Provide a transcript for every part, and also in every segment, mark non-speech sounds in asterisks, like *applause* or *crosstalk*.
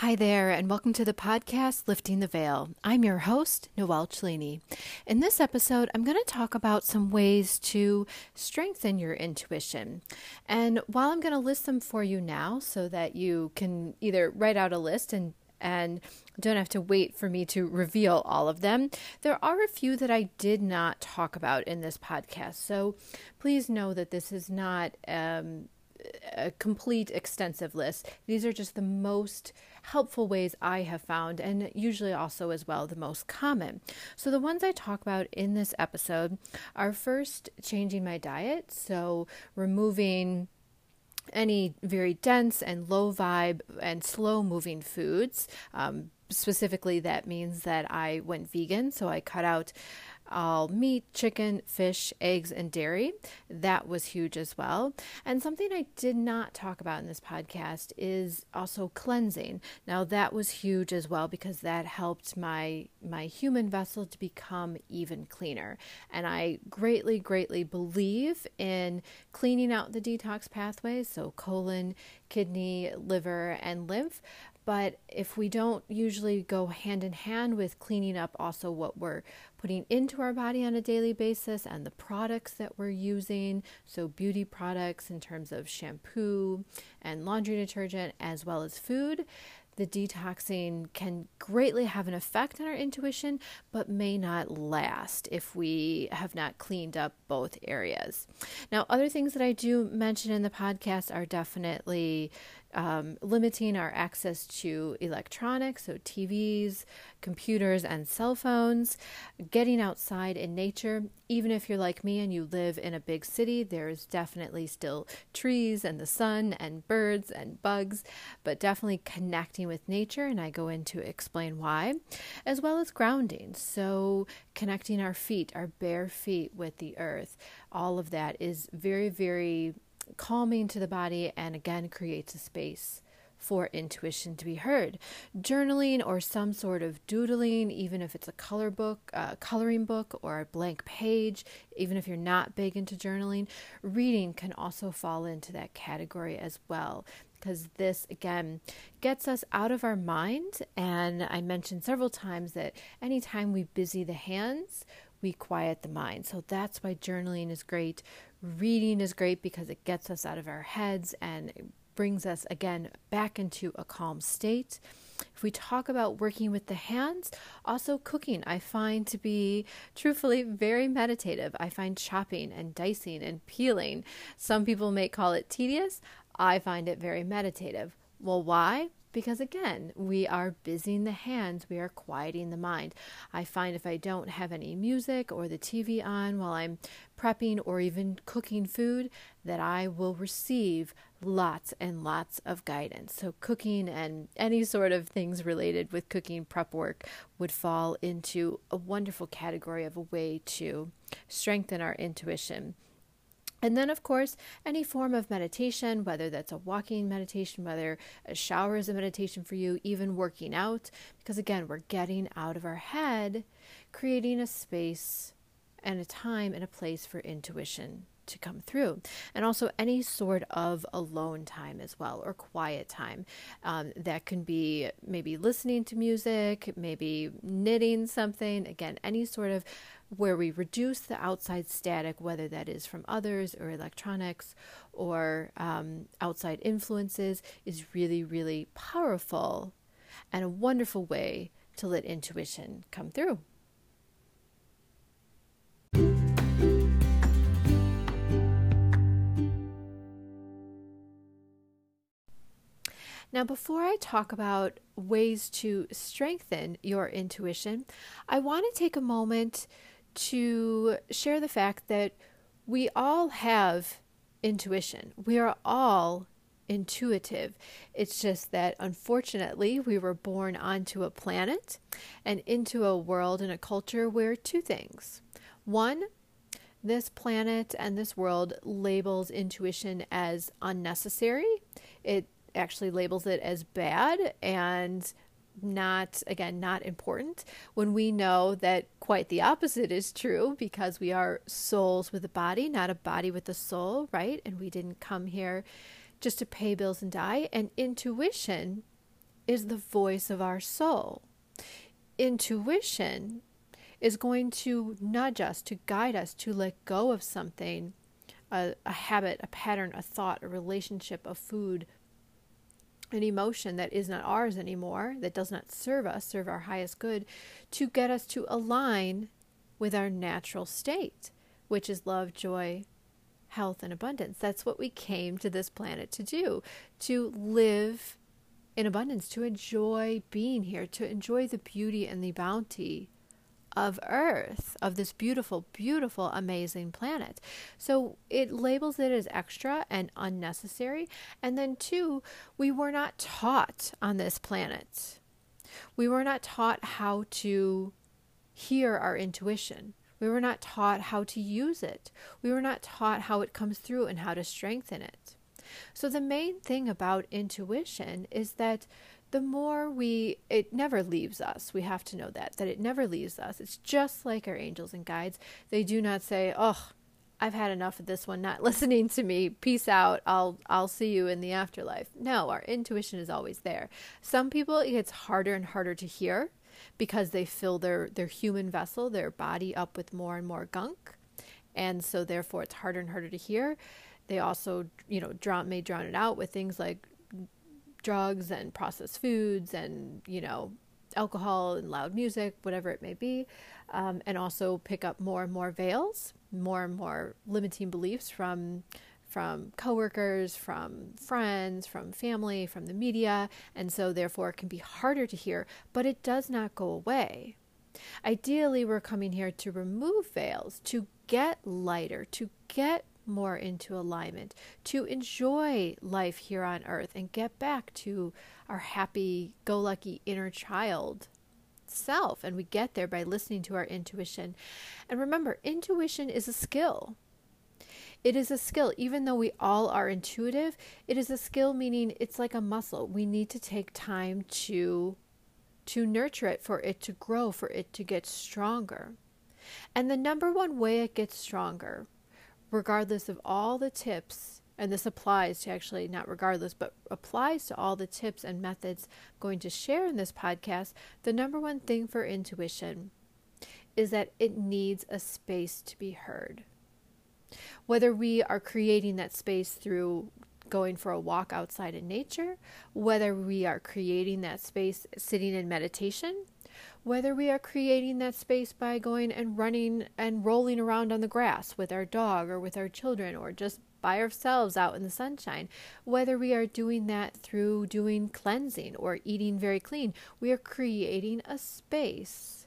Hi there, and welcome to the podcast Lifting the Veil. I'm your host, Noelle Cellini. In this episode, I'm going to talk about some ways to strengthen your intuition. And while I'm going to list them for you now so that you can either write out a list and and don't have to wait for me to reveal all of them. There are a few that I did not talk about in this podcast. So please know that this is not um, a complete extensive list. These are just the most helpful ways I have found, and usually also as well the most common. So, the ones I talk about in this episode are first changing my diet, so removing any very dense and low vibe and slow moving foods. Um, specifically, that means that I went vegan, so I cut out all meat, chicken, fish, eggs, and dairy. That was huge as well. And something I did not talk about in this podcast is also cleansing. Now that was huge as well because that helped my my human vessel to become even cleaner. And I greatly, greatly believe in cleaning out the detox pathways, so colon, kidney, liver, and lymph. But if we don't usually go hand in hand with cleaning up also what we're putting into our body on a daily basis and the products that we're using, so beauty products in terms of shampoo and laundry detergent, as well as food, the detoxing can greatly have an effect on our intuition, but may not last if we have not cleaned up both areas. Now, other things that I do mention in the podcast are definitely um, limiting our access to electronics, so TVs, computers, and cell phones, getting outside in nature. Even if you're like me and you live in a big city, there's definitely still trees and the sun and birds and bugs, but definitely connecting with nature. And I go in to explain why, as well as grounding. So, connecting our feet, our bare feet with the earth, all of that is very, very calming to the body and again creates a space for intuition to be heard. Journaling or some sort of doodling, even if it's a color book, uh, coloring book, or a blank page, even if you're not big into journaling, reading can also fall into that category as well. Because this again gets us out of our mind. And I mentioned several times that anytime we busy the hands, we quiet the mind. So that's why journaling is great. Reading is great because it gets us out of our heads and brings us again back into a calm state. If we talk about working with the hands, also cooking, I find to be truthfully very meditative. I find chopping and dicing and peeling. Some people may call it tedious. I find it very meditative. Well, why? Because again, we are busying the hands, we are quieting the mind. I find if I don't have any music or the TV on while I'm prepping or even cooking food, that I will receive lots and lots of guidance. So, cooking and any sort of things related with cooking prep work would fall into a wonderful category of a way to strengthen our intuition and then, of course, any form of meditation, whether that's a walking meditation, whether a shower is a meditation for you, even working out, because again, we're getting out of our head, creating a space and a time and a place for intuition to come through. And also any sort of alone time as well, or quiet time. Um, that can be maybe listening to music, maybe knitting something. Again, any sort of where we reduce the outside static, whether that is from others or electronics or um, outside influences, is really, really powerful and a wonderful way to let intuition come through. Now, before I talk about ways to strengthen your intuition, I want to take a moment to share the fact that we all have intuition. We are all intuitive. It's just that unfortunately we were born onto a planet and into a world and a culture where two things. One, this planet and this world labels intuition as unnecessary. It actually labels it as bad and not again not important when we know that quite the opposite is true because we are souls with a body not a body with a soul right and we didn't come here just to pay bills and die and intuition is the voice of our soul. Intuition is going to nudge us, to guide us to let go of something a, a habit, a pattern, a thought, a relationship, a food, an emotion that is not ours anymore, that does not serve us, serve our highest good, to get us to align with our natural state, which is love, joy, health, and abundance. That's what we came to this planet to do to live in abundance, to enjoy being here, to enjoy the beauty and the bounty of Earth, of this beautiful, beautiful, amazing planet. So it labels it as extra and unnecessary. And then, two, we were not taught on this planet. We were not taught how to hear our intuition. We were not taught how to use it. We were not taught how it comes through and how to strengthen it. So, the main thing about intuition is that the more we it never leaves us. We have to know that that it never leaves us. It's just like our angels and guides. They do not say oh i've had enough of this one not *laughs* listening to me. Peace out. I'll i'll see you in the afterlife. No our intuition is always there. Some people it gets harder and harder to hear because they fill their their human vessel their body up with more and more gunk. And so therefore it's harder and harder to hear. They also you know drown may drown it out with things like drugs and processed foods and, you know, alcohol and loud music, whatever it may be, um, and also pick up more and more veils, more and more limiting beliefs from from coworkers, from friends, from family, from the media, and so therefore it can be harder to hear, but it does not go away. Ideally, we're coming here to remove veils, to get lighter, to get more into alignment, to enjoy life here on earth and get back to our happy go lucky inner child self. And we get there by listening to our intuition. And remember, intuition is a skill. It is a skill. Even though we all are intuitive, it is a skill meaning it's like a muscle. We need to take time to to nurture it for it to grow, for it to get stronger. And the number one way it gets stronger regardless of all the tips, and this applies to actually not regardless, but applies to all the tips and methods I'm going to share in this podcast, the number one thing for intuition is that it needs a space to be heard. Whether we are creating that space through going for a walk outside in nature, whether we are creating that space sitting in meditation, whether we are creating that space by going and running and rolling around on the grass with our dog or with our children or just by ourselves out in the sunshine, whether we are doing that through doing cleansing or eating very clean, we are creating a space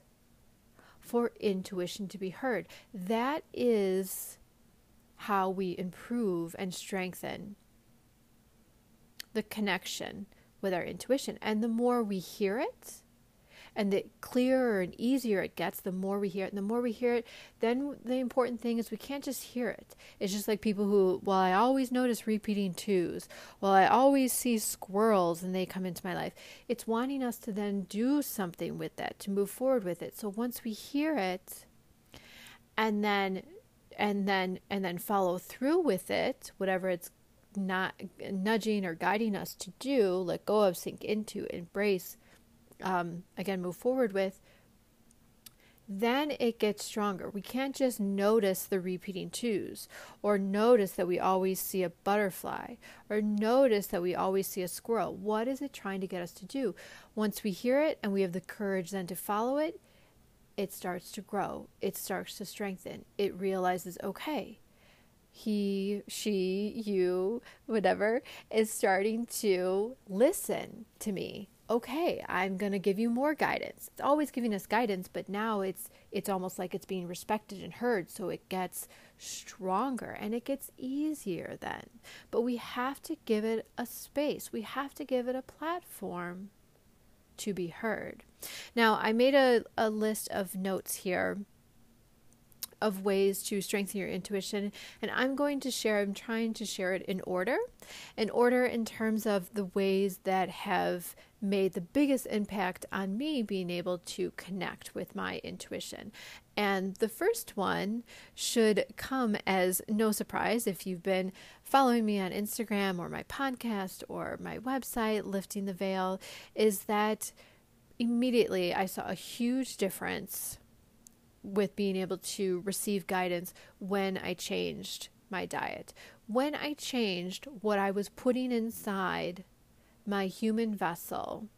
for intuition to be heard. That is how we improve and strengthen the connection with our intuition. And the more we hear it, and the clearer and easier it gets the more we hear it. And the more we hear it then the important thing is we can't just hear it. It's just like people who well i always notice repeating twos. Well i always see squirrels and they come into my life. It's wanting us to then do something with that to move forward with it. So once we hear it and then and then and then follow through with it whatever it's not nudging or guiding us to do let go of sink into embrace um, again move forward with, then it gets stronger. We can't just notice the repeating twos or notice that we always see a butterfly or notice that we always see a squirrel. What is it trying to get us to do? Once we hear it and we have the courage then to follow it, it starts to grow, it starts to strengthen. It realizes, okay, he, she, you, whatever, is starting to listen to me okay, I'm going to give you more guidance. It's always giving us guidance, but now it's it's almost like it's being respected and heard, so it gets stronger and it gets easier then. But we have to give it a space. We have to give it a platform to be heard. Now, I made a, a list of notes here of ways to strengthen your intuition, and I'm going to share, I'm trying to share it in order, in order in terms of the ways that have made the biggest impact on me being able to connect with my intuition. And the first one should come as no surprise if you've been following me on Instagram or my podcast or my website, Lifting the Veil, is that immediately I saw a huge difference with being able to receive guidance when I changed my diet. When I changed what I was putting inside my human vessel,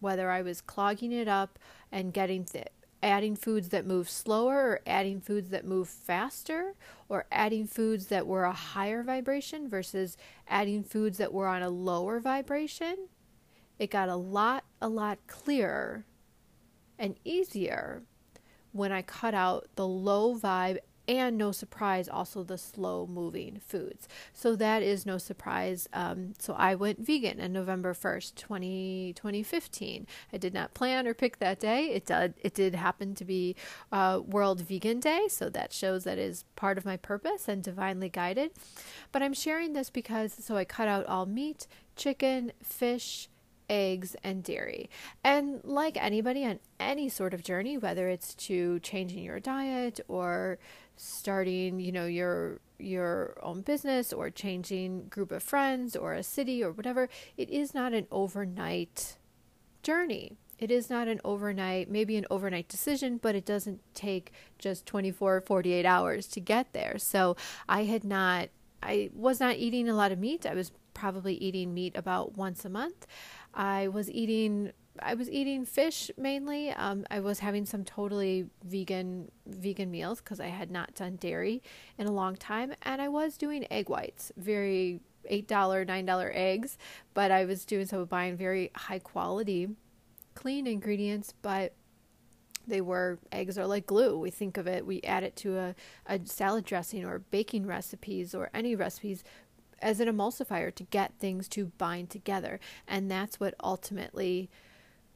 whether I was clogging it up and getting th- adding foods that move slower or adding foods that move faster or adding foods that were a higher vibration versus adding foods that were on a lower vibration, it got a lot, a lot clearer and easier when I cut out the low vibe and no surprise, also the slow moving foods. So that is no surprise. Um, so I went vegan on November 1st, 20, 2015. I did not plan or pick that day. It did, it did happen to be uh, World Vegan Day. So that shows that is part of my purpose and divinely guided. But I'm sharing this because so I cut out all meat, chicken, fish, eggs, and dairy. And like anybody on any sort of journey, whether it's to changing your diet or starting, you know, your your own business or changing group of friends or a city or whatever, it is not an overnight journey. It is not an overnight, maybe an overnight decision, but it doesn't take just 24 48 hours to get there. So I had not I was not eating a lot of meat. I was probably eating meat about once a month. I was eating I was eating fish mainly. Um, I was having some totally vegan vegan meals because I had not done dairy in a long time, and I was doing egg whites, very eight dollar, nine dollar eggs, but I was doing so buying very high quality, clean ingredients, but they were eggs are like glue. We think of it, we add it to a, a salad dressing or baking recipes or any recipes as an emulsifier to get things to bind together. And that's what ultimately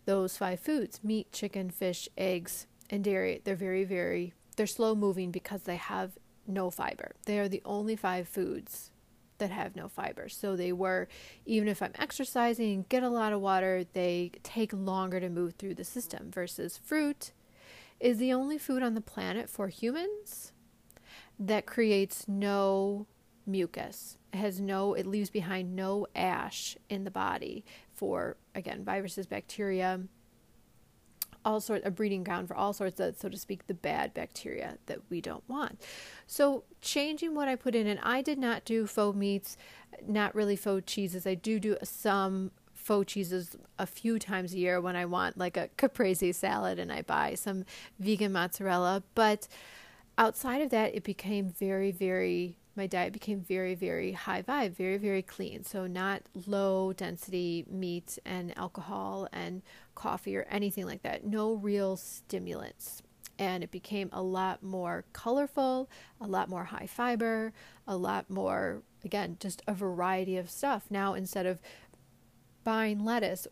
those five foods meat, chicken, fish, eggs, and dairy they're very, very, they're slow moving because they have no fiber. They are the only five foods that have no fiber. So they were, even if I'm exercising and get a lot of water, they take longer to move through the system versus fruit is the only food on the planet for humans that creates no mucus. Has no, it leaves behind no ash in the body for, again, viruses, bacteria, all sorts, a breeding ground for all sorts of, so to speak, the bad bacteria that we don't want. So changing what I put in, and I did not do faux meats, not really faux cheeses. I do do some faux cheeses a few times a year when I want like a caprese salad and I buy some vegan mozzarella. But outside of that, it became very, very my diet became very, very high vibe, very, very clean. So, not low density meat and alcohol and coffee or anything like that. No real stimulants. And it became a lot more colorful, a lot more high fiber, a lot more, again, just a variety of stuff. Now, instead of buying lettuce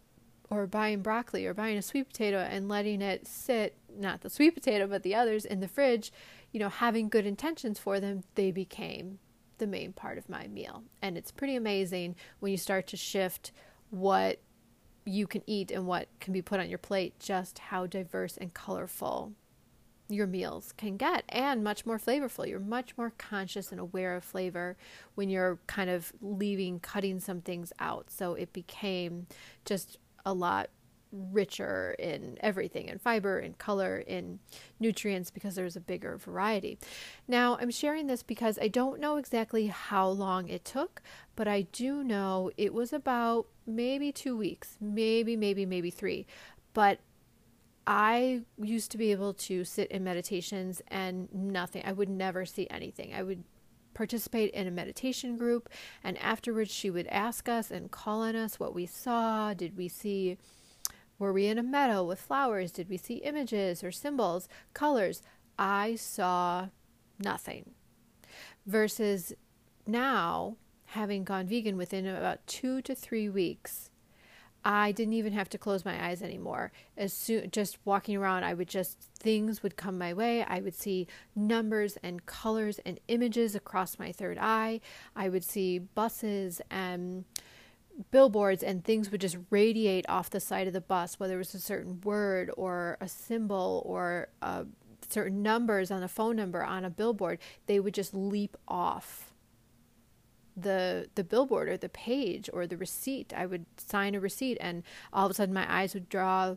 or buying broccoli or buying a sweet potato and letting it sit, not the sweet potato, but the others in the fridge, you know, having good intentions for them, they became the main part of my meal. And it's pretty amazing when you start to shift what you can eat and what can be put on your plate, just how diverse and colorful your meals can get and much more flavorful. You're much more conscious and aware of flavor when you're kind of leaving, cutting some things out. So it became just a lot richer in everything in fiber in color in nutrients because there's a bigger variety now i'm sharing this because i don't know exactly how long it took but i do know it was about maybe two weeks maybe maybe maybe three but I used to be able to sit in meditations and nothing. I would never see anything. I would participate in a meditation group, and afterwards, she would ask us and call on us what we saw. Did we see were we in a meadow with flowers? Did we see images or symbols, colors? I saw nothing. Versus now, having gone vegan within about two to three weeks, I didn't even have to close my eyes anymore. As soon just walking around, I would just things would come my way. I would see numbers and colors and images across my third eye. I would see buses and billboards and things would just radiate off the side of the bus, whether it was a certain word or a symbol or a certain numbers on a phone number on a billboard, they would just leap off the the billboard or the page or the receipt. I would sign a receipt, and all of a sudden my eyes would draw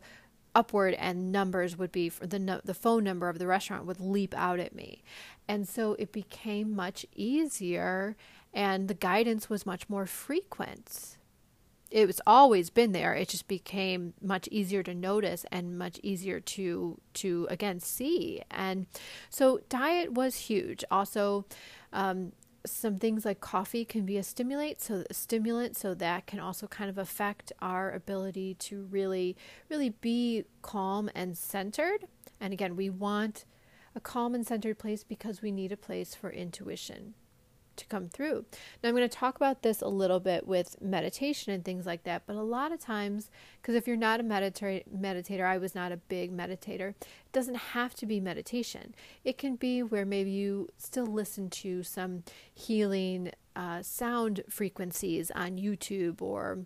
upward, and numbers would be the the phone number of the restaurant would leap out at me, and so it became much easier, and the guidance was much more frequent. It was always been there. It just became much easier to notice and much easier to to again see. And so diet was huge. Also, um, some things like coffee can be a stimulant so a stimulant so that can also kind of affect our ability to really really be calm and centered. And again we want a calm and centered place because we need a place for intuition to come through. Now, I'm going to talk about this a little bit with meditation and things like that, but a lot of times, because if you're not a medita- meditator, I was not a big meditator, it doesn't have to be meditation. It can be where maybe you still listen to some healing uh, sound frequencies on YouTube or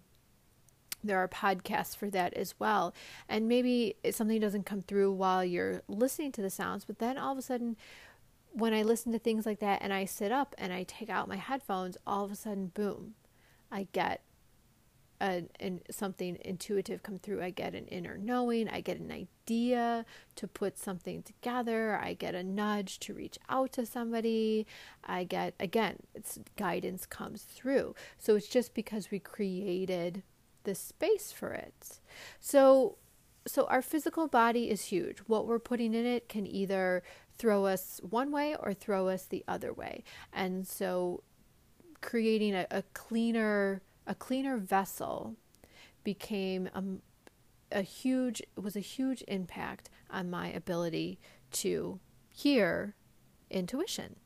there are podcasts for that as well. And maybe something doesn't come through while you're listening to the sounds, but then all of a sudden, when I listen to things like that and I sit up and I take out my headphones, all of a sudden, boom, I get a, an, something intuitive come through. I get an inner knowing. I get an idea to put something together. I get a nudge to reach out to somebody. I get, again, it's guidance comes through. So it's just because we created the space for it. So so our physical body is huge. What we're putting in it can either throw us one way or throw us the other way. And so creating a, a cleaner a cleaner vessel became a, a huge was a huge impact on my ability to hear intuition.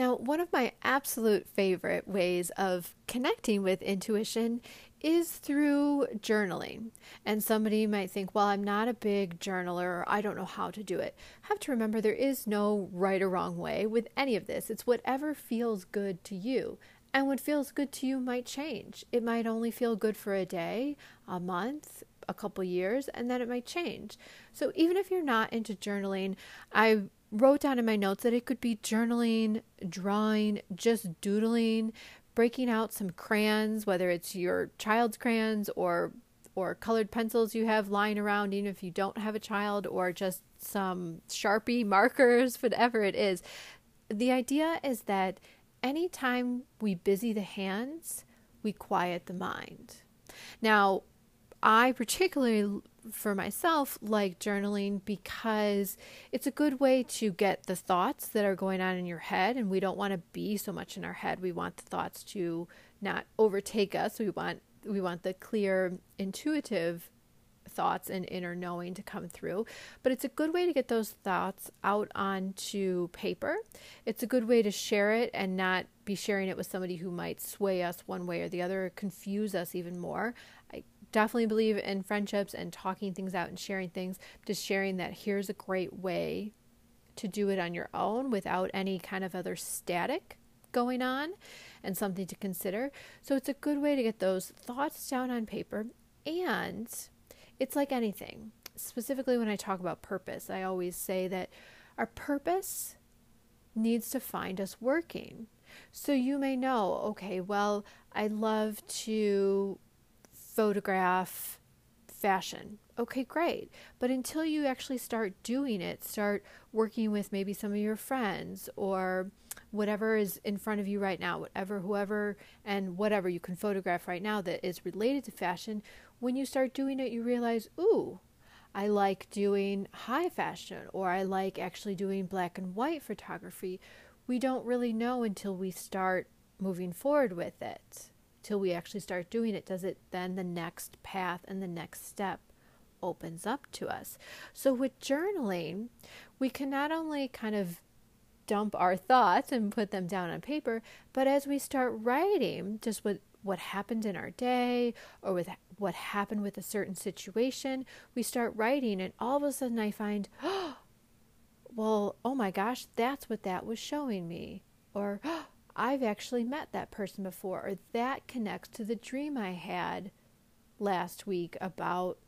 Now, one of my absolute favorite ways of connecting with intuition is through journaling. And somebody might think, well, I'm not a big journaler, or I don't know how to do it. Have to remember there is no right or wrong way with any of this. It's whatever feels good to you. And what feels good to you might change. It might only feel good for a day, a month, a couple years, and then it might change. So even if you're not into journaling, I wrote down in my notes that it could be journaling, drawing, just doodling, breaking out some crayons, whether it's your child's crayons or or colored pencils you have lying around, even if you don't have a child, or just some Sharpie *laughs* markers, whatever it is. The idea is that anytime we busy the hands, we quiet the mind. Now, I particularly for myself like journaling because it's a good way to get the thoughts that are going on in your head and we don't want to be so much in our head. We want the thoughts to not overtake us. We want we want the clear intuitive thoughts and inner knowing to come through. But it's a good way to get those thoughts out onto paper. It's a good way to share it and not be sharing it with somebody who might sway us one way or the other confuse us even more definitely believe in friendships and talking things out and sharing things, just sharing that here's a great way to do it on your own without any kind of other static going on and something to consider. So it's a good way to get those thoughts down on paper. And it's like anything, specifically when I talk about purpose, I always say that our purpose needs to find us working. So you may know, okay, well, I love to photograph fashion. Okay, great. But until you actually start doing it, start working with maybe some of your friends or whatever is in front of you right now, whatever, whoever, and whatever you can photograph right now that is related to fashion, when you start doing it, you realize, ooh, I like doing high fashion or I like actually doing black and white photography. We don't really know until we start moving forward with it till we actually start doing it, does it then the next path and the next step opens up to us. So, with journaling, we can not only kind of dump our thoughts and put them down on paper, but as we start writing, just what what happened in our day or with what happened with a certain situation, we start writing, and all of a sudden I find, oh, *gasps* well, oh my gosh, that's what that was showing me. Or, *gasps* oh, I've actually met that person before, or that connects to the dream I had last week about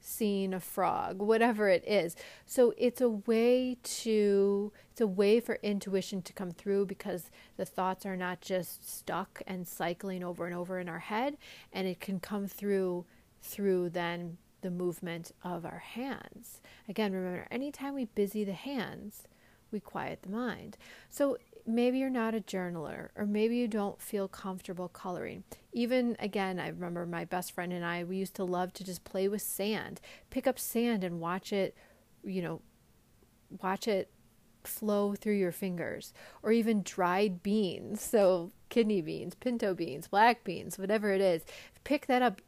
seeing a frog, whatever it is. So it's a way to it's a way for intuition to come through because the thoughts are not just stuck and cycling over and over in our head and it can come through through then the movement of our hands. Again, remember anytime we busy the hands, we quiet the mind. So maybe you're not a journaler or maybe you don't feel comfortable coloring. Even again, I remember my best friend and I, we used to love to just play with sand, pick up sand and watch it, you know, watch it flow through your fingers or even dried beans. So, kidney beans, pinto beans, black beans, whatever it is. Pick that up.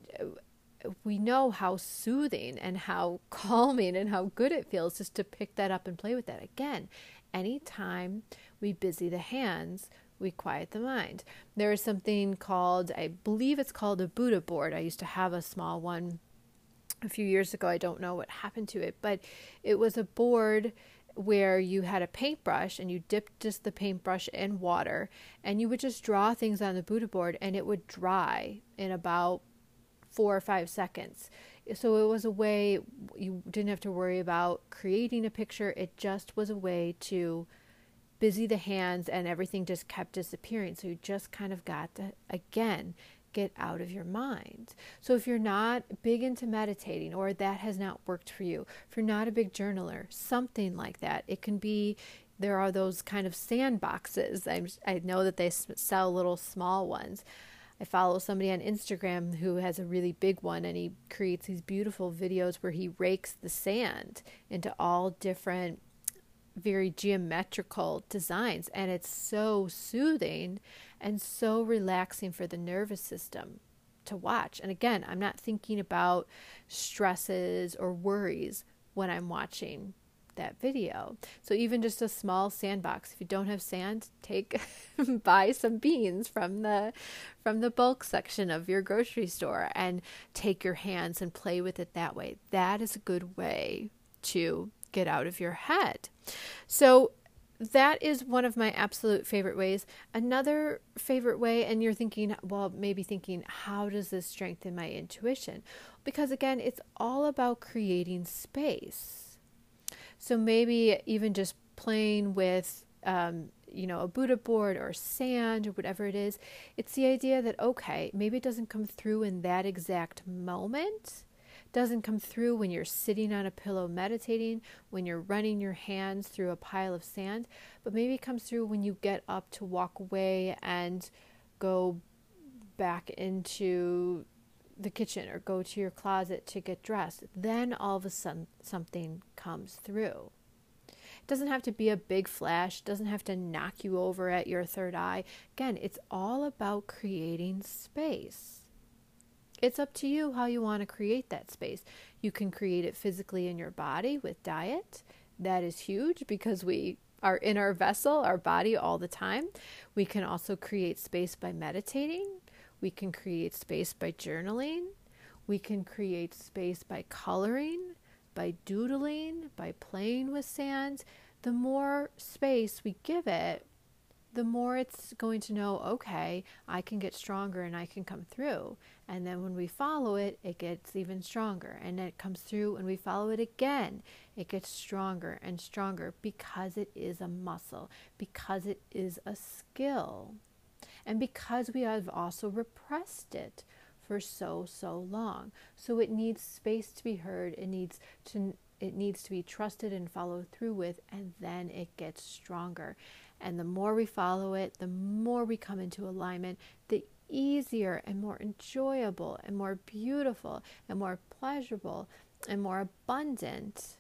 We know how soothing and how *laughs* calming and how good it feels just to pick that up and play with that. Again, anytime we busy the hands, we quiet the mind. There is something called, I believe it's called a Buddha board. I used to have a small one a few years ago. I don't know what happened to it, but it was a board where you had a paintbrush and you dipped just the paintbrush in water and you would just draw things on the Buddha board and it would dry in about four or five seconds. So it was a way you didn't have to worry about creating a picture, it just was a way to busy the hands and everything just kept disappearing. So you just kind of got to, again, get out of your mind. So if you're not big into meditating or that has not worked for you, if you're not a big journaler, something like that, it can be there are those kind of sandboxes. i I know that they sell little small ones. I follow somebody on Instagram who has a really big one and he creates these beautiful videos where he rakes the sand into all different very geometrical designs and it's so soothing and so relaxing for the nervous system to watch. And again, I'm not thinking about stresses or worries when I'm watching that video. So even just a small sandbox. If you don't have sand, take *laughs* buy some beans from the from the bulk section of your grocery store and take your hands and play with it that way. That is a good way to get out of your head. So that is one of my absolute favorite ways. Another favorite way, and you're thinking, well, maybe thinking, how does this strengthen my intuition? Because again, it's all about creating space. So maybe even just playing with, um, you know, a Buddha board or sand or whatever it is. It's the idea that, okay, maybe it doesn't come through in that exact moment doesn't come through when you're sitting on a pillow meditating, when you're running your hands through a pile of sand, but maybe it comes through when you get up to walk away and go back into the kitchen or go to your closet to get dressed. Then all of a sudden something comes through. It doesn't have to be a big flash, it doesn't have to knock you over at your third eye. Again, it's all about creating space. It's up to you how you want to create that space. You can create it physically in your body with diet. That is huge because we are in our vessel, our body, all the time. We can also create space by meditating. We can create space by journaling. We can create space by coloring, by doodling, by playing with sand. The more space we give it, the more it's going to know, okay, I can get stronger and I can come through. And then when we follow it, it gets even stronger. And it comes through and we follow it again. It gets stronger and stronger because it is a muscle, because it is a skill, and because we have also repressed it for so, so long. So it needs space to be heard. It needs to it needs to be trusted and followed through with, and then it gets stronger. And the more we follow it, the more we come into alignment, the easier and more enjoyable and more beautiful and more pleasurable and more abundant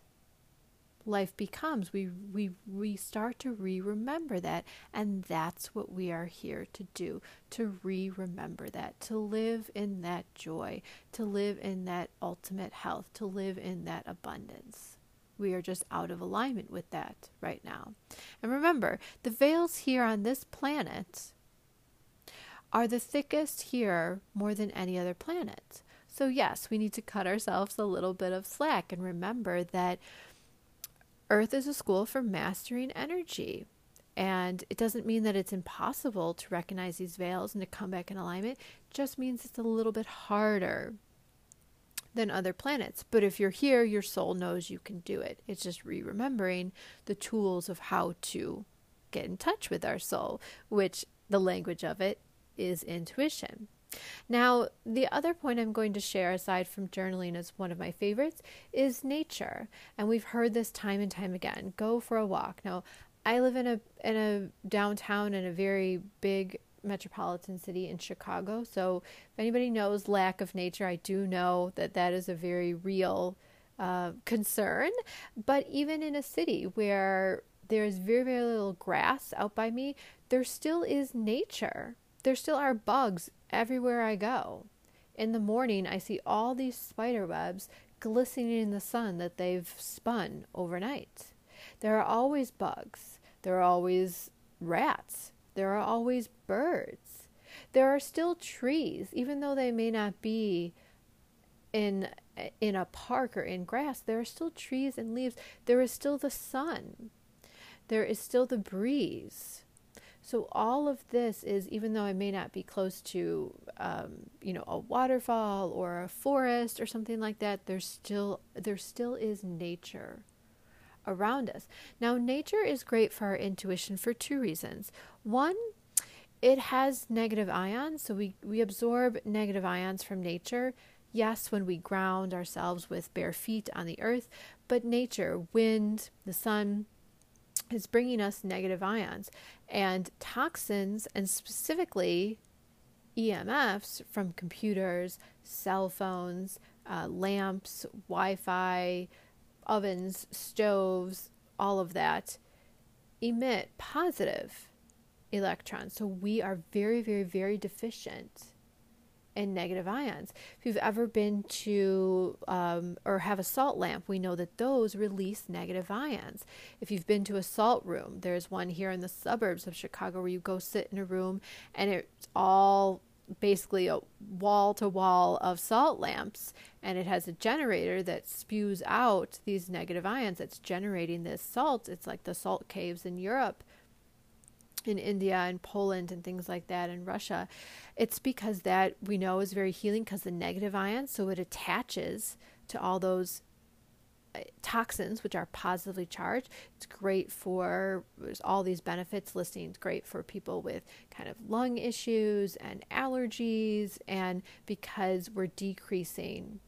life becomes. We we we start to re-remember that, and that's what we are here to do, to re-remember that, to live in that joy, to live in that ultimate health, to live in that abundance. We are just out of alignment with that right now. And remember, the veils here on this planet are the thickest here more than any other planet. So, yes, we need to cut ourselves a little bit of slack and remember that Earth is a school for mastering energy. And it doesn't mean that it's impossible to recognize these veils and to come back in alignment. It just means it's a little bit harder than other planets. But if you're here, your soul knows you can do it. It's just re remembering the tools of how to get in touch with our soul, which the language of it is intuition. Now, the other point I'm going to share, aside from journaling as one of my favorites, is nature. And we've heard this time and time again go for a walk. Now, I live in a in a downtown in a very big metropolitan city in Chicago. So, if anybody knows lack of nature, I do know that that is a very real uh, concern. But even in a city where there's very, very little grass out by me, there still is nature. There still are bugs everywhere I go. In the morning, I see all these spider webs glistening in the sun that they've spun overnight. There are always bugs. There are always rats. There are always birds. There are still trees, even though they may not be in in a park or in grass. There are still trees and leaves. There is still the sun. There is still the breeze. So all of this is, even though I may not be close to, um, you know, a waterfall or a forest or something like that, there's still there still is nature around us. Now, nature is great for our intuition for two reasons. One, it has negative ions, so we, we absorb negative ions from nature. Yes, when we ground ourselves with bare feet on the earth, but nature, wind, the sun, is bringing us negative ions and toxins, and specifically EMFs from computers, cell phones, uh, lamps, Wi Fi, ovens, stoves, all of that emit positive electrons. So we are very, very, very deficient in negative ions. If you've ever been to um, or have a salt lamp, we know that those release negative ions. If you've been to a salt room, there's one here in the suburbs of Chicago where you go sit in a room and it's all basically a wall to wall of salt lamps and it has a generator that spews out these negative ions that's generating this salt. It's like the salt caves in Europe in India and Poland and things like that in Russia. It's because that we know is very healing because the negative ions, so it attaches to all those uh, toxins which are positively charged. It's great for there's all these benefits listing. It's great for people with kind of lung issues and allergies and because we're decreasing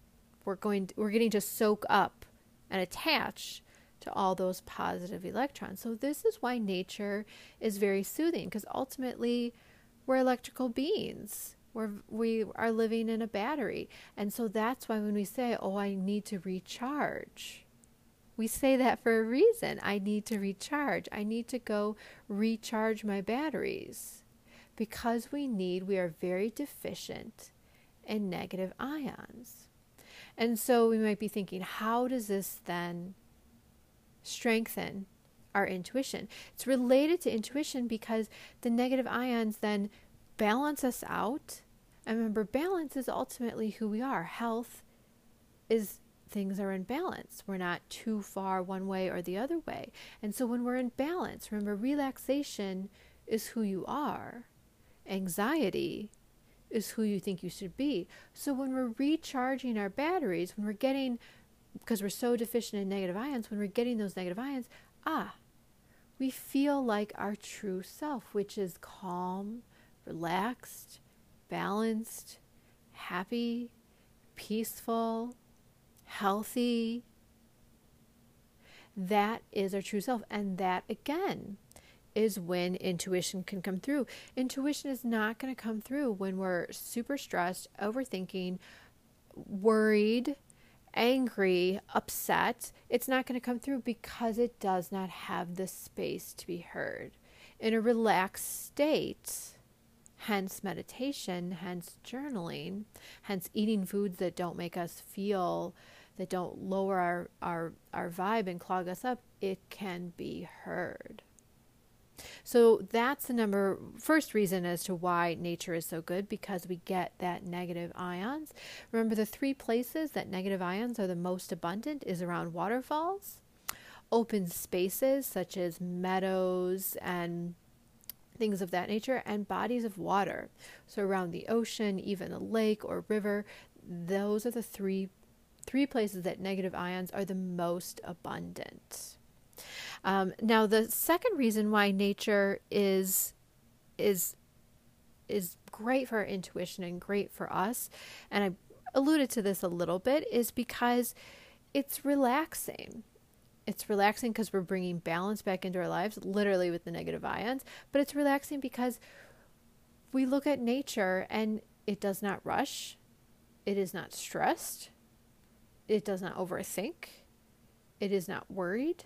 we're going to, we're getting to soak up and attach to all those positive electrons. So, this is why nature is very soothing because ultimately we're electrical beings. We're, we are living in a battery. And so that's why when we say, oh, I need to recharge, we say that for a reason. I need to recharge. I need to go recharge my batteries. Because we need, we are very deficient in negative ions. And so we might be thinking, how does this then strengthen our intuition. It's related to intuition because the negative ions then balance us out. And remember, balance is ultimately who we are. Health is things are in balance. We're not too far one way or the other way. And so when we're in balance, remember, relaxation is who you are, anxiety is who you think you should be. So when we're recharging our batteries, when we're getting because we're so deficient in negative ions, when we're getting those negative ions, ah, we feel like our true self, which is calm, relaxed, balanced, happy, peaceful, healthy. That is our true self. And that, again, is when intuition can come through. Intuition is not going to come through when we're super stressed, overthinking, worried, angry, upset, it's not going to come through because it does not have the space to be heard. In a relaxed state, hence meditation, hence journaling, hence eating foods that don't make us feel, that don't lower our, our, our vibe and clog us up, it can be heard. So that's the number first reason as to why nature is so good because we get that negative ions. Remember the three places that negative ions are the most abundant is around waterfalls, open spaces such as meadows and things of that nature and bodies of water. So around the ocean, even a lake or river, those are the three three places that negative ions are the most abundant. Um, now, the second reason why nature is is is great for our intuition and great for us, and I alluded to this a little bit, is because it's relaxing. It's relaxing because we're bringing balance back into our lives, literally with the negative ions, but it's relaxing because we look at nature and it does not rush, it is not stressed, it does not overthink, it is not worried,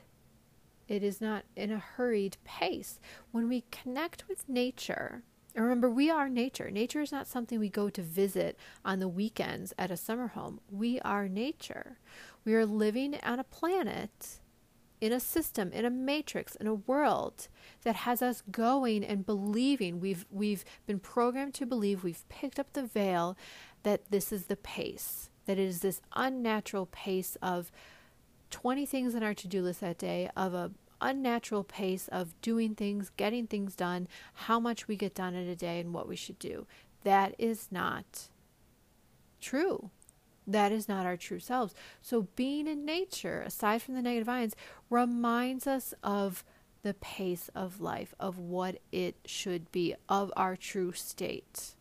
it is not in a hurried pace. When we connect with nature, remember, we are nature. Nature is not something we go to visit on the weekends at a summer home. We are nature. We are living on a planet, in a system, in a matrix, in a world that has us going and believing. We've, we've been programmed to believe, we've picked up the veil that this is the pace, that it is this unnatural pace of 20 things on our to do list that day of a unnatural pace of doing things, getting things done, how much we get done in a day, and what we should do. That is not true. That is not our true selves. So, being in nature, aside from the negative ions, reminds us of the pace of life, of what it should be, of our true state.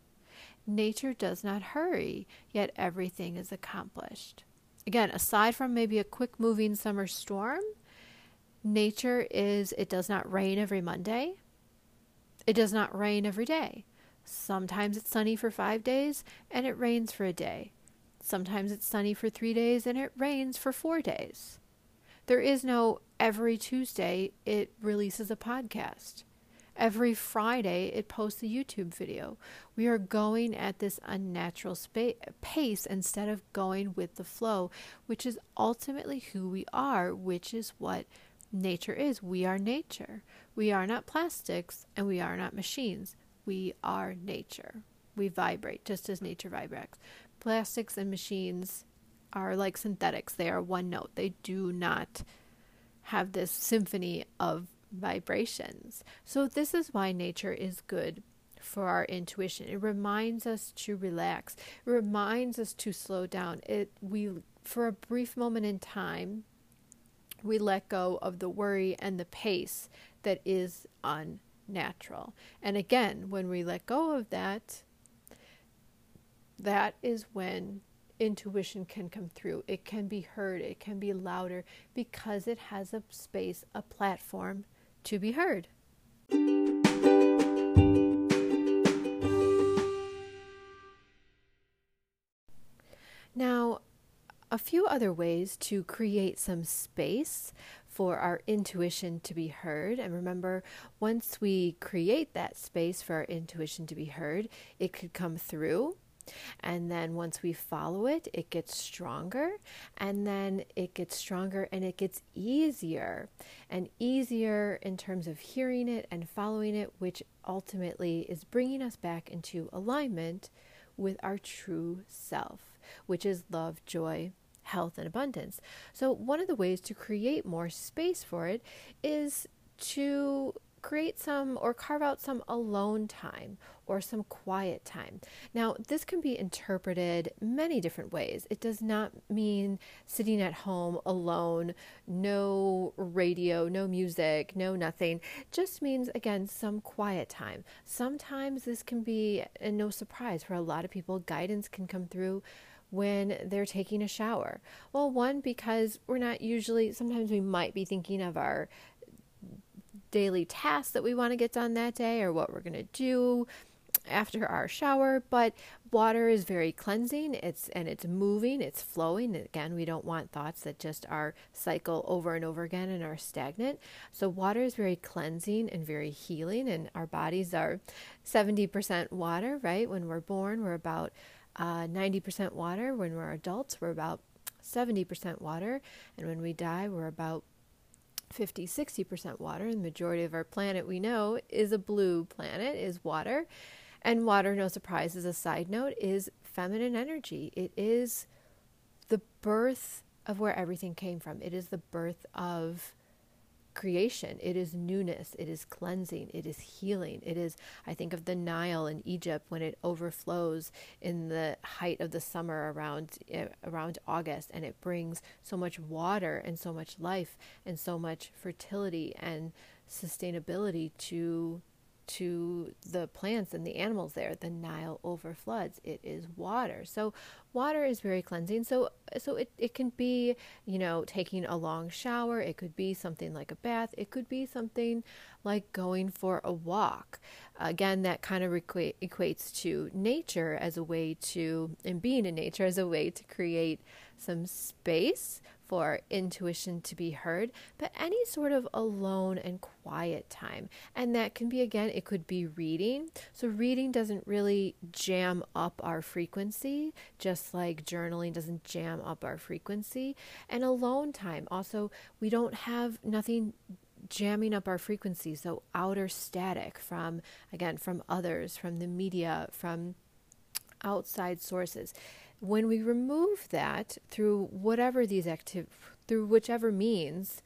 Nature does not hurry, yet everything is accomplished. Again, aside from maybe a quick moving summer storm, nature is it does not rain every Monday. It does not rain every day. Sometimes it's sunny for five days and it rains for a day. Sometimes it's sunny for three days and it rains for four days. There is no every Tuesday it releases a podcast. Every Friday, it posts a YouTube video. We are going at this unnatural spa- pace instead of going with the flow, which is ultimately who we are, which is what nature is. We are nature. We are not plastics and we are not machines. We are nature. We vibrate just as nature vibrates. Plastics and machines are like synthetics, they are one note. They do not have this symphony of vibrations. So, this is why nature is good for our intuition. It reminds us to relax. It reminds us to slow down. It we for a brief moment in time we let go of the worry and the pace that is unnatural. And again, when we let go of that, that is when intuition can come through. It can be heard, it can be louder because it has a space, a platform to be heard. Now, a few other ways to create some space for our intuition to be heard. And remember, once we create that space for our intuition to be heard, it could come through and then once we follow it, it gets stronger. And then it gets stronger and it gets easier and easier in terms of hearing it and following it, which ultimately is bringing us back into alignment with our true self, which is love, joy, health, and abundance. So, one of the ways to create more space for it is to create some or carve out some alone time or some quiet time. Now, this can be interpreted many different ways. It does not mean sitting at home alone, no radio, no music, no nothing. It just means, again, some quiet time. Sometimes this can be, and no surprise for a lot of people, guidance can come through when they're taking a shower? Well, one, because we're not usually, sometimes we might be thinking of our daily tasks that we want to get done that day or what we're going to do after our shower, but water is very cleansing. It's and it's moving, it's flowing. Again, we don't want thoughts that just are cycle over and over again and are stagnant. So water is very cleansing and very healing and our bodies are 70% water, right? When we're born, we're about uh, 90% water. When we're adults, we're about 70% water, and when we die, we're about 50 60% water. The majority of our planet we know is a blue planet, is water. And water, no surprise, as a side note, is feminine energy. It is the birth of where everything came from. It is the birth of creation. It is newness. It is cleansing. It is healing. It is, I think of the Nile in Egypt when it overflows in the height of the summer around eh, around August, and it brings so much water and so much life and so much fertility and sustainability to to the plants and the animals there. The Nile overfloods. It is water. So water is very cleansing. So so it, it can be, you know, taking a long shower. It could be something like a bath. It could be something like going for a walk. Again, that kind of equa- equates to nature as a way to, and being in nature as a way to create some space for intuition to be heard, but any sort of alone and quiet time. And that can be, again, it could be reading. So, reading doesn't really jam up our frequency, just like journaling doesn't jam up our frequency. And alone time, also, we don't have nothing jamming up our frequency so outer static from again from others from the media from outside sources when we remove that through whatever these active through whichever means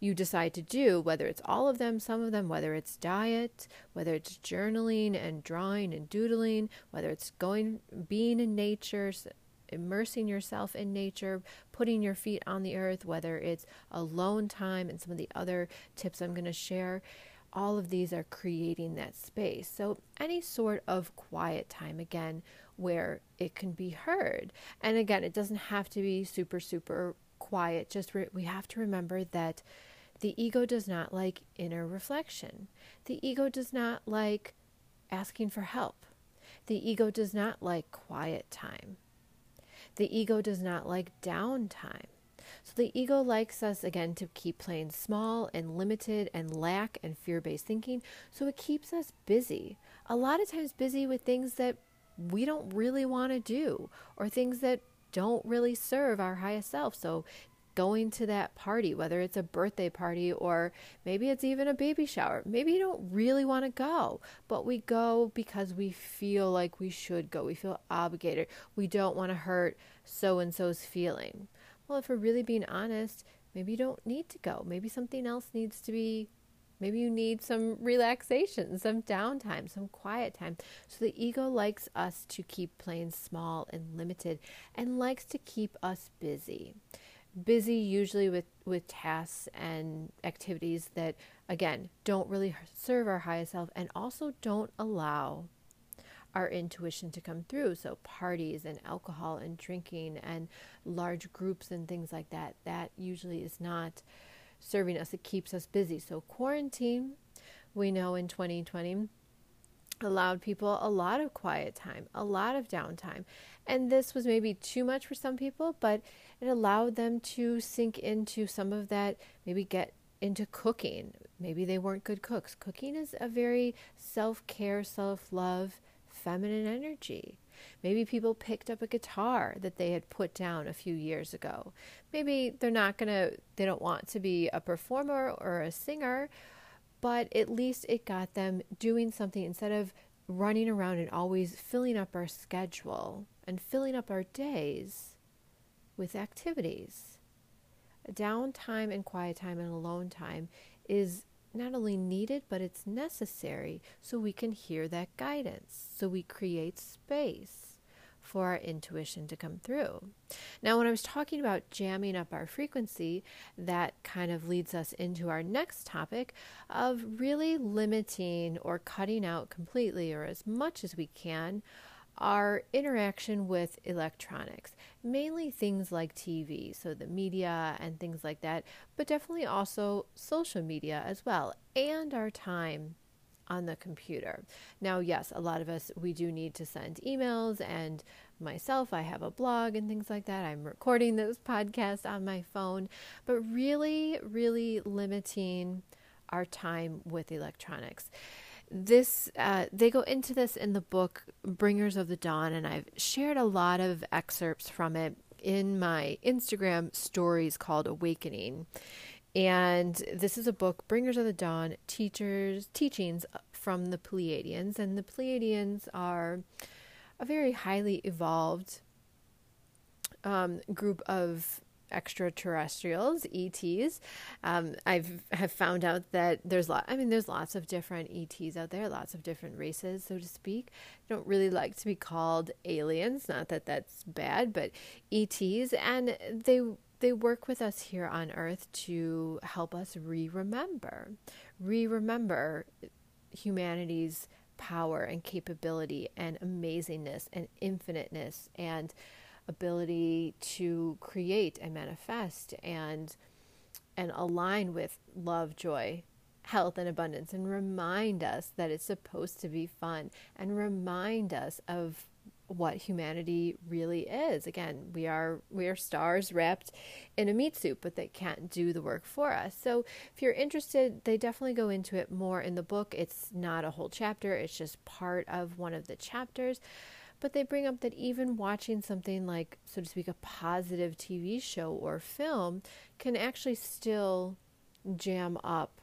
you decide to do, whether it's all of them, some of them, whether it's diet, whether it's journaling and drawing and doodling, whether it's going being in nature, immersing yourself in nature, putting your feet on the earth, whether it's alone time and some of the other tips I'm going to share, all of these are creating that space. So any sort of quiet time again where it can be heard. And again, it doesn't have to be super, super quiet. Just re- we have to remember that the ego does not like inner reflection. The ego does not like asking for help. The ego does not like quiet time. The ego does not like downtime. So the ego likes us again to keep playing small and limited and lack and fear based thinking. So it keeps us busy. A lot of times busy with things that we don't really want to do or things that don't really serve our highest self. So going to that party, whether it's a birthday party or maybe it's even a baby shower. Maybe you don't really want to go, but we go because we feel like we should go. We feel obligated. We don't want to hurt so and so's feeling. Well, if we're really being honest, maybe you don't need to go. Maybe something else needs to be Maybe you need some relaxation, some downtime, some quiet time. So the ego likes us to keep playing small and limited and likes to keep us busy. Busy usually with, with tasks and activities that, again, don't really serve our highest self and also don't allow our intuition to come through. So, parties and alcohol and drinking and large groups and things like that, that usually is not serving us. It keeps us busy. So, quarantine, we know in 2020, allowed people a lot of quiet time, a lot of downtime. And this was maybe too much for some people, but it allowed them to sink into some of that, maybe get into cooking. Maybe they weren't good cooks. Cooking is a very self care, self love, feminine energy. Maybe people picked up a guitar that they had put down a few years ago. Maybe they're not going to, they don't want to be a performer or a singer, but at least it got them doing something instead of running around and always filling up our schedule and filling up our days with activities. Downtime and quiet time and alone time is not only needed, but it's necessary so we can hear that guidance. So we create space for our intuition to come through. Now, when I was talking about jamming up our frequency, that kind of leads us into our next topic of really limiting or cutting out completely or as much as we can our interaction with electronics, mainly things like TV, so the media and things like that, but definitely also social media as well, and our time on the computer. Now, yes, a lot of us, we do need to send emails, and myself, I have a blog and things like that. I'm recording this *laughs* podcast on my phone, but really, really limiting our time with electronics. This, uh, they go into this in the book Bringers of the Dawn, and I've shared a lot of excerpts from it in my Instagram stories called Awakening. And this is a book, Bringers of the Dawn, Teachers Teachings from the Pleiadians. And the Pleiadians are a very highly evolved um, group of extraterrestrials, ETs. Um, I've have found out that there's lot. I mean, there's lots of different ETs out there, lots of different races, so to speak. I don't really like to be called aliens. Not that that's bad, but ETs, and they they work with us here on Earth to help us re-remember, re-remember humanity's power and capability and amazingness and infiniteness and ability to create and manifest and and align with love, joy, health and abundance and remind us that it's supposed to be fun and remind us of what humanity really is. Again, we are we are stars wrapped in a meat suit, but they can't do the work for us. So if you're interested, they definitely go into it more in the book. It's not a whole chapter, it's just part of one of the chapters. But they bring up that even watching something like, so to speak, a positive TV show or film can actually still jam up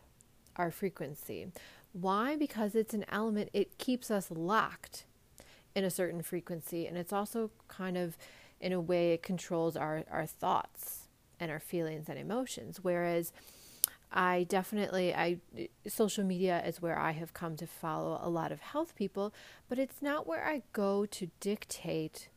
our frequency. Why? Because it's an element, it keeps us locked in a certain frequency. And it's also kind of, in a way, it controls our, our thoughts and our feelings and emotions. Whereas I definitely, I social media is where I have come to follow a lot of health people, but it's not where I go to dictate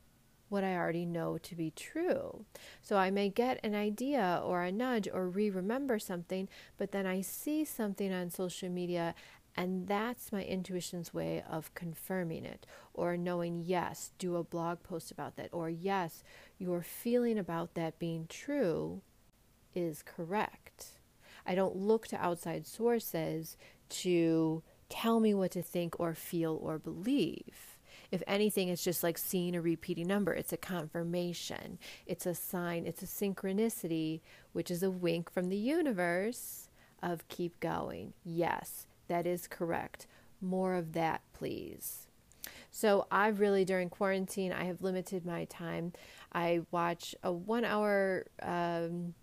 what I already know to be true. So I may get an idea or a nudge or re remember something, but then I see something on social media and that's my intuition's way of confirming it or knowing, yes, do a blog post about that, or yes, your feeling about that being true is correct. I don't look to outside sources to tell me what to think or feel or believe. If anything, it's just like seeing a repeating number. It's a confirmation, it's a sign, it's a synchronicity, which is a wink from the universe of keep going. Yes, that is correct. More of that, please. So, I've really, during quarantine, I have limited my time. I watch a one hour. Um,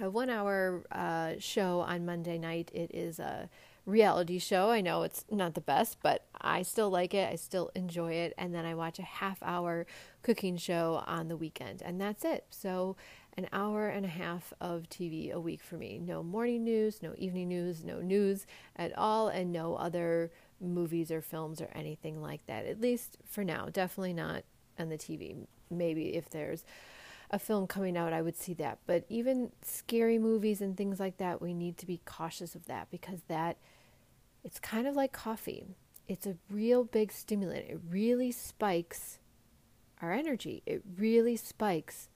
a one hour uh, show on Monday night. It is a reality show. I know it's not the best, but I still like it. I still enjoy it. And then I watch a half hour cooking show on the weekend, and that's it. So an hour and a half of TV a week for me. No morning news, no evening news, no news at all, and no other movies or films or anything like that. At least for now. Definitely not on the TV. Maybe if there's a film coming out, I would see that. But even scary movies and things like that, we need to be cautious of that because that it's kind of like coffee. It's a real big stimulant. It really spikes our energy. It really spikes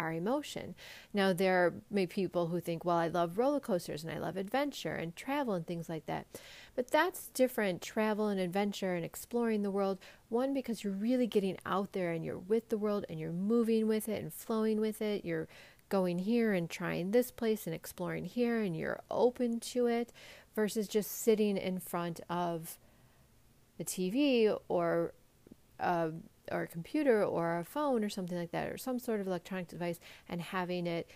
our emotion. Now, there are be people who think, well, I love roller coasters and I love adventure and travel and things like that. But that's different travel and adventure and exploring the world. One, because you're really getting out there and you're with the world and you're moving with it and flowing with it. You're going here and trying this place and exploring here and you're open to it versus just sitting in front of the TV or uh, or a computer or a phone or something like that, or some sort of electronic device, and having it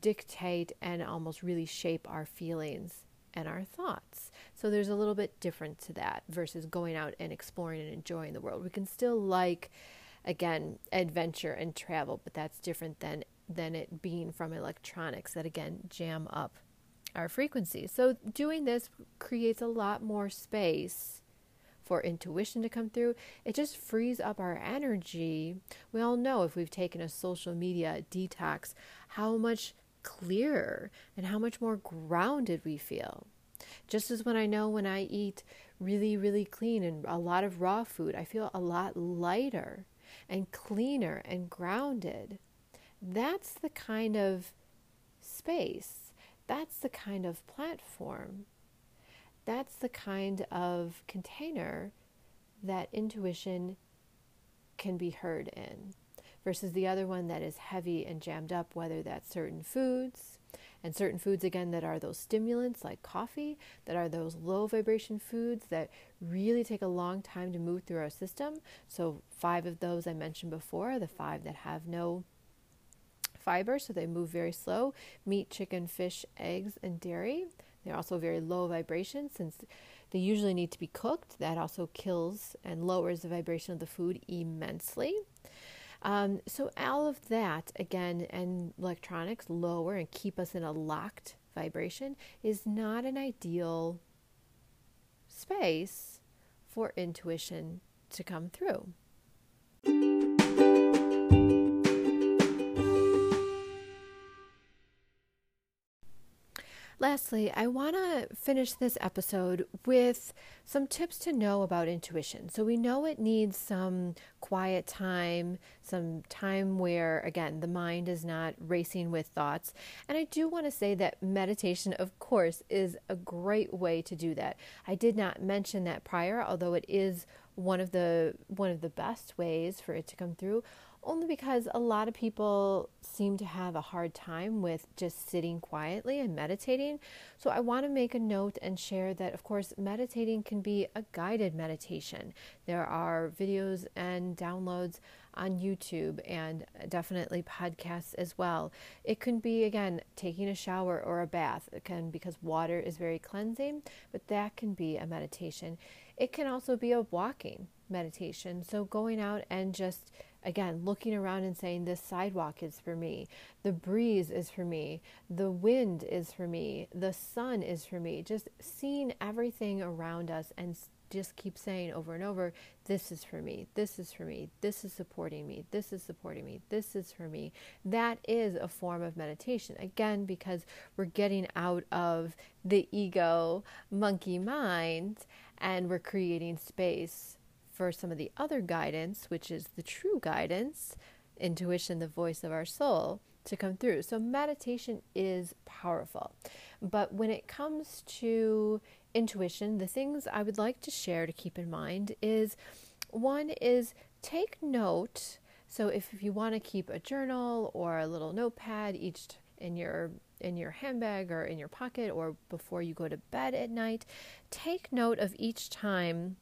dictate and almost really shape our feelings and our thoughts. So there's a little bit different to that versus going out and exploring and enjoying the world. We can still like again adventure and travel, but that's different than than it being from electronics that again jam up our frequencies. So doing this creates a lot more space for intuition to come through, it just frees up our energy. We all know if we've taken a social media detox, how much clearer and how much more grounded we feel. Just as when I know when I eat really, really clean and a lot of raw food, I feel a lot lighter and cleaner and grounded. That's the kind of space, that's the kind of platform that's the kind of container that intuition can be heard in versus the other one that is heavy and jammed up, whether that's certain foods, and certain foods again that are those stimulants like coffee, that are those low vibration foods that really take a long time to move through our system. So, five of those I mentioned before, the five that have no fiber, so they move very slow meat, chicken, fish, eggs, and dairy. They're also very low vibration since they usually need to be cooked. That also kills and lowers the vibration of the food immensely. Um, so, all of that, again, and electronics lower and keep us in a locked vibration is not an ideal space for intuition to come through. Lastly, I want to finish this episode with some tips to know about intuition. So, we know it needs some quiet time, some time where, again, the mind is not racing with thoughts. And I do want to say that meditation, of course, is a great way to do that. I did not mention that prior, although it is one of the one of the best ways for it to come through only because a lot of people seem to have a hard time with just sitting quietly and meditating. So, I want to make a note and share that, of course, meditating can be a guided meditation. There are videos and downloads on YouTube and definitely podcasts as well. It can be, again, taking a shower or a bath, it can, because water is very cleansing, but that can be a meditation. It can also be a walking meditation. So, going out and just Again, looking around and saying, This sidewalk is for me. The breeze is for me. The wind is for me. The sun is for me. Just seeing everything around us and just keep saying over and over, This is for me. This is for me. This is supporting me. This is supporting me. This is for me. That is a form of meditation. Again, because we're getting out of the ego monkey mind and we're creating space for some of the other guidance, which is the true guidance, intuition, the voice of our soul, to come through. So, meditation is powerful. But when it comes to intuition, the things I would like to share to keep in mind is one is take note. So, if, you want to keep a journal or a little notepad each in your in your handbag or in your pocket or before you go to bed at night, take note of each time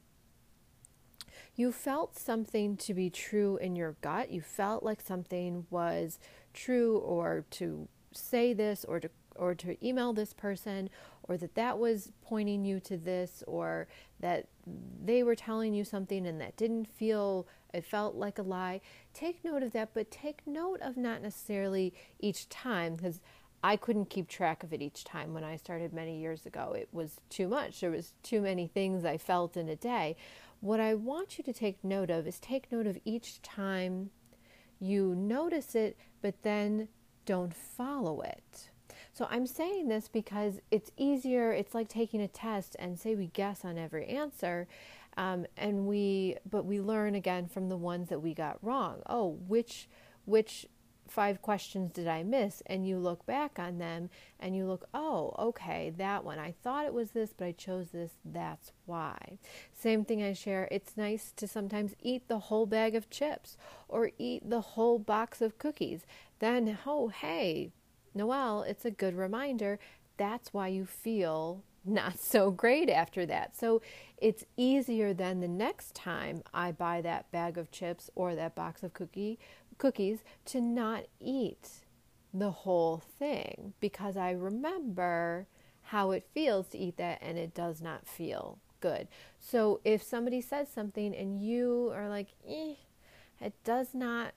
you felt something to be true in your gut. You felt like something was true or to say this or to or to email this person or that that was pointing you to this or that they were telling you something and that didn't feel it felt like a lie take note of that but take note of not necessarily each time because I couldn't keep track of it each time when I started many years ago. It was too much. There was too many things I felt in a day. What I want you to take note of is take note of each time you notice it, but then don't follow it. So I'm saying this because it's easier. It's like taking a test and say we guess on every answer. Um, and we, but we learn again from the ones that we got wrong. Oh, which, which five questions did I miss? And you look back on them and you look, oh, okay, that one. I thought it was this, but I chose this. That's why. Same thing I share. It's nice to sometimes eat the whole bag of chips or eat the whole box of cookies. Then, oh, hey, Noelle, it's a good reminder. That's why you feel not *laughs* so great after that. So it's easier than the next time I buy that bag of chips or that box of cookie cookies to not eat the whole thing because I remember how it feels to eat that and it does not feel good. So if somebody says something and you are like, eh, it does not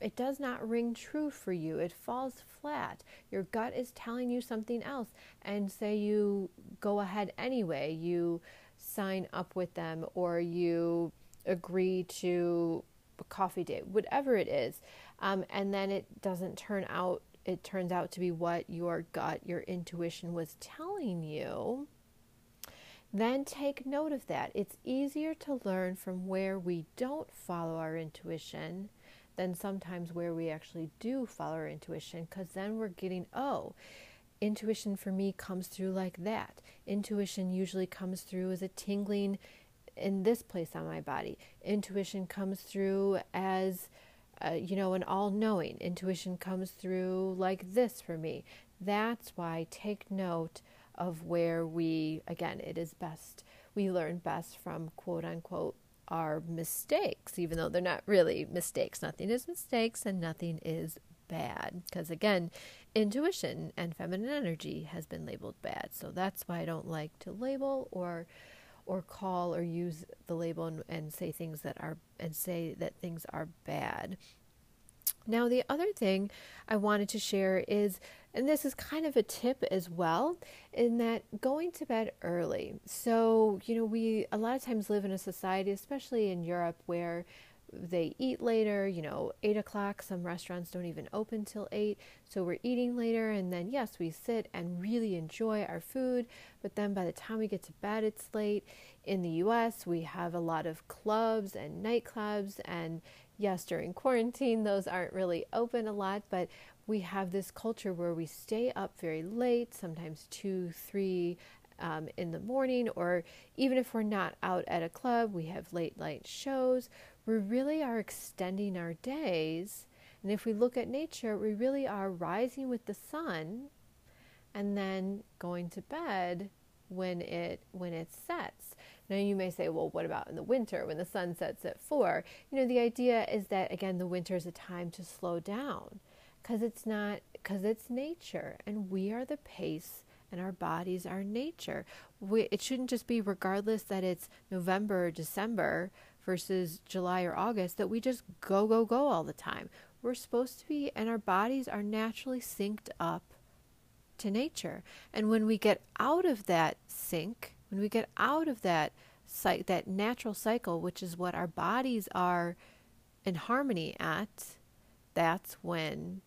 it does not ring true for you. It falls flat. Your gut is telling you something else and say you go ahead anyway. You sign up with them or you agree to a coffee date, whatever it is, um, and then it doesn't turn out, it turns out to be what your gut, your intuition was telling you, then take note of that. It's easier to learn from where we don't follow our intuition than sometimes where we actually do follow our intuition because then we're getting, oh, intuition for me comes through like that. Intuition usually comes through as a tingling in this place on my body. Intuition comes through as, uh, you know, an all knowing. Intuition comes through like this for me. That's why take note of where we, again, it is best. We learn best from quote unquote our mistakes, even though they're not really mistakes. Nothing is mistakes and nothing is bad. Because again, intuition and feminine energy has been labeled bad. So that's why I don't like to label or or call or use the label and, and say things that are and say that things are bad. Now, the other thing I wanted to share is, and this is kind of a tip as well, in that going to bed early. So, you know, we a lot of times live in a society, especially in Europe, where they eat later, you know, eight o'clock. Some restaurants don't even open till eight. So we're eating later. And then, yes, we sit and really enjoy our food. But then by the time we get to bed, it's late. In the US, we have a lot of clubs and nightclubs. And yes, during quarantine, those aren't really open a lot. But we have this culture where we stay up very late, sometimes two, three um, in the morning, or even if we're not out at a club, we have late night shows we really are extending our days. And if we look at nature, we really are rising with the sun and then going to bed when it when it sets. Now you may say, well, what about in the winter when the sun sets at 4? You know, the idea is that again the winter is a time to slow down cuz it's not cuz it's nature and we are the pace and our bodies are nature. We, it shouldn't just be regardless that it's November or December versus July or August that we just go, go, go all the time. We're supposed to be, and our bodies are naturally synced up to nature. And when we get out of that sync, when we get out of that that natural cycle, which is what our bodies are in harmony at, that's when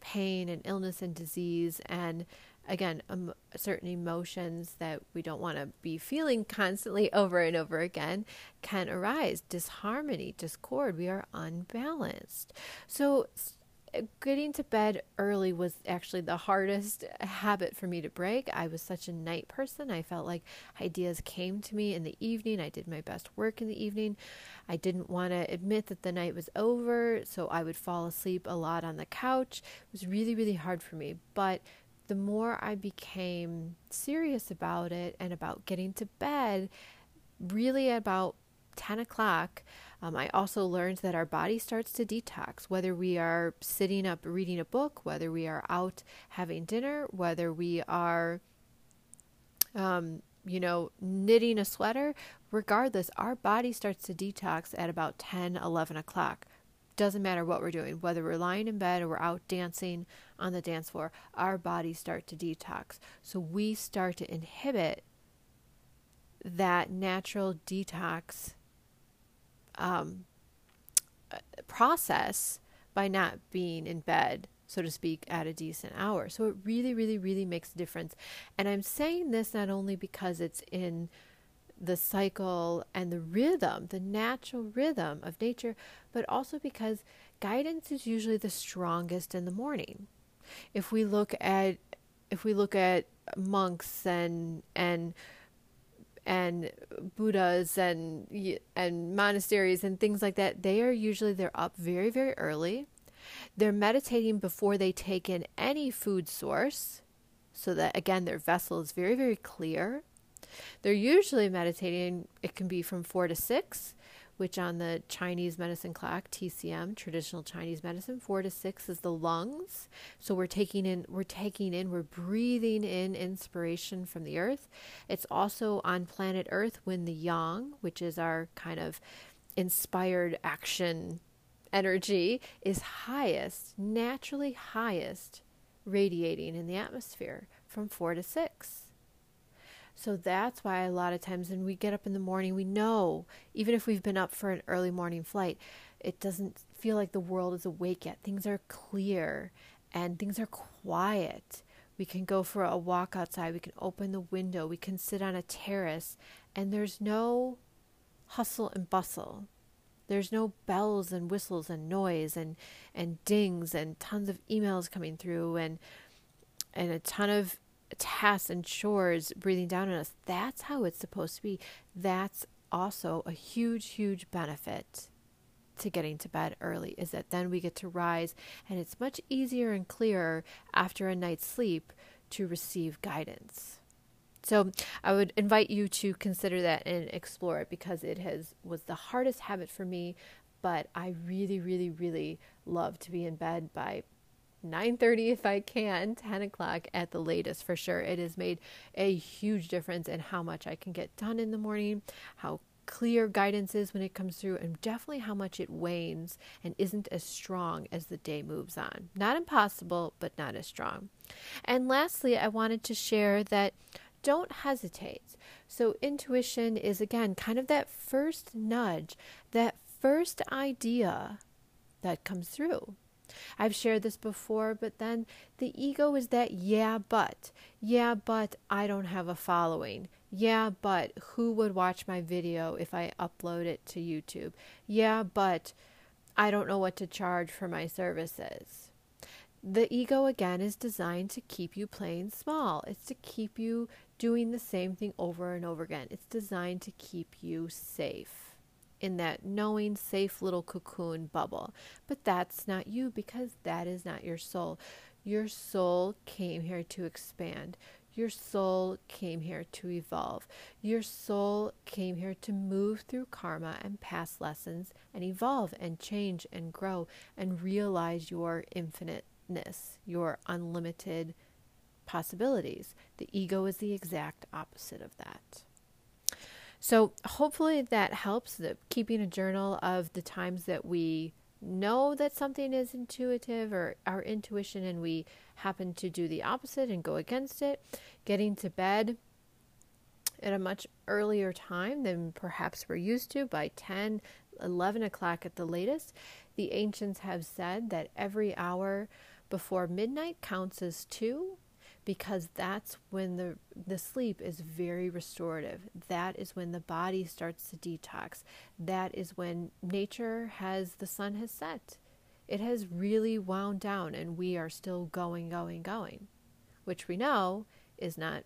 pain and illness and disease and again, um, certain emotions that we don't want to be feeling constantly *laughs* over and over again can arise. Disharmony, discord, we are unbalanced. So, getting to bed early was actually the hardest habit for me to break. I was such a night person. I felt like ideas came to me in the evening. I did my best work in the evening. I didn't want to admit that the night was over, so I would fall asleep a lot on the couch. It was really, really hard for me. But the more I became serious about it and about getting to bed, really about 10 o'clock, um, I also learned that our body starts to detox, whether we are sitting up reading a book, whether we are out having dinner, whether we are, um, you know, knitting a sweater, regardless, our body starts to detox at about 10, 11 o'clock. Doesn't matter what we're doing, whether we're lying in bed or we're out dancing on the dance floor, our bodies start to detox. So we start to inhibit that natural detox um, process by not being in bed, so to speak, at a decent hour. So it really, really, really makes a difference. And I'm saying this not only because it's in the cycle and the rhythm, the natural rhythm of nature, but also because guidance is usually the strongest in the morning. If we look at if we look at monks and and and Buddhas and and monasteries and things like that, they are usually they're up very very early. They're meditating before they take in any food source, so that again their vessel is very very clear. They're usually meditating, it can be from four to six, which on the Chinese medicine clock, TCM, traditional Chinese medicine, four to six is the lungs. So we're taking in, we're taking in, we're breathing in inspiration from the earth. It's also on planet Earth when the yang, which is our kind of inspired action energy, is highest, naturally highest, radiating in the atmosphere from four to six. So that's why a lot of times when we get up in the morning, we know, even if we've been up for an early morning flight, it doesn't feel like the world is awake yet. Things are clear and things are quiet. We can go for a walk outside, we can open the window, we can sit on a terrace, and there's no hustle and bustle. There's no bells and whistles and noise and, and dings and tons of emails coming through and and a ton of tasks and chores breathing down on us. That's how it's supposed to be. That's also a huge, huge benefit to getting to bed early is that then we get to rise and it's much easier and clearer after a night's sleep to receive guidance. So I would invite you to consider that and explore it because it has was the hardest habit for me, but I really, really, really love to be in bed by 9:30 if I can, 10 o'clock at the latest for sure. It has made a huge difference in how much I can get done in the morning, how clear guidance is when it comes through, and definitely how much it wanes and isn't as strong as the day moves on. Not impossible, but not as strong. And lastly, I wanted to share that don't hesitate. So, intuition is again kind of that first nudge, that first idea that comes through. I've shared this before, but then the ego is that yeah, but. Yeah, but I don't have a following. Yeah, but who would watch my video if I upload it to YouTube? Yeah, but I don't know what to charge for my services. The ego, again, is designed to keep you playing small. It's to keep you doing the same thing over and over again. It's designed to keep you safe in that knowing, safe little cocoon bubble. But that's not you because that is not your soul. Your soul came here to expand. Your soul came here to evolve. Your soul came here to move through karma and past lessons and evolve and change and grow and realize your infiniteness, your unlimited possibilities. The ego is the exact opposite of that. So hopefully that helps. The keeping a journal of the times that we know that something is intuitive or our intuition and we happen to do the opposite and go against it. Getting to bed at a much earlier time than perhaps we're used to by 10, 11 o'clock at the latest. The ancients have said that every hour before midnight counts as two because that's when the the sleep is very restorative. That is when the body starts to detox. That is when nature has the sun has set. It has really wound down and we are still going going going, which we know is not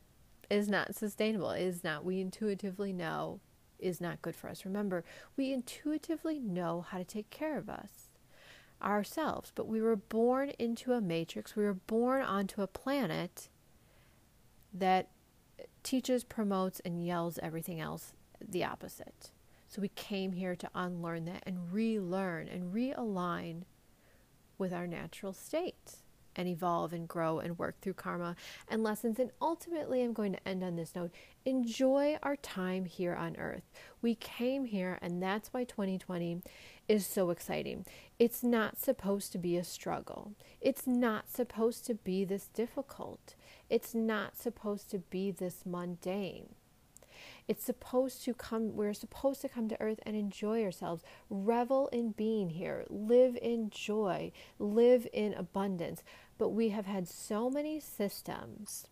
is not sustainable. Is not we intuitively know is not good for us. Remember, we intuitively know how to take care of us ourselves, but we were born into a matrix. We were born onto a planet that teaches, promotes, and yells everything else the opposite. So we came here to unlearn that and relearn and realign with our natural state and evolve and grow and work through karma and lessons. And ultimately, I'm going to end on this note enjoy our time here on earth. We came here, and that's why 2020 is so exciting. It's not supposed to be a struggle, it's not supposed to be this difficult, it's not supposed to be this mundane. It's supposed to come, we're supposed to come to earth and enjoy ourselves, revel in being here, live in joy, live in abundance. But we have had so many systems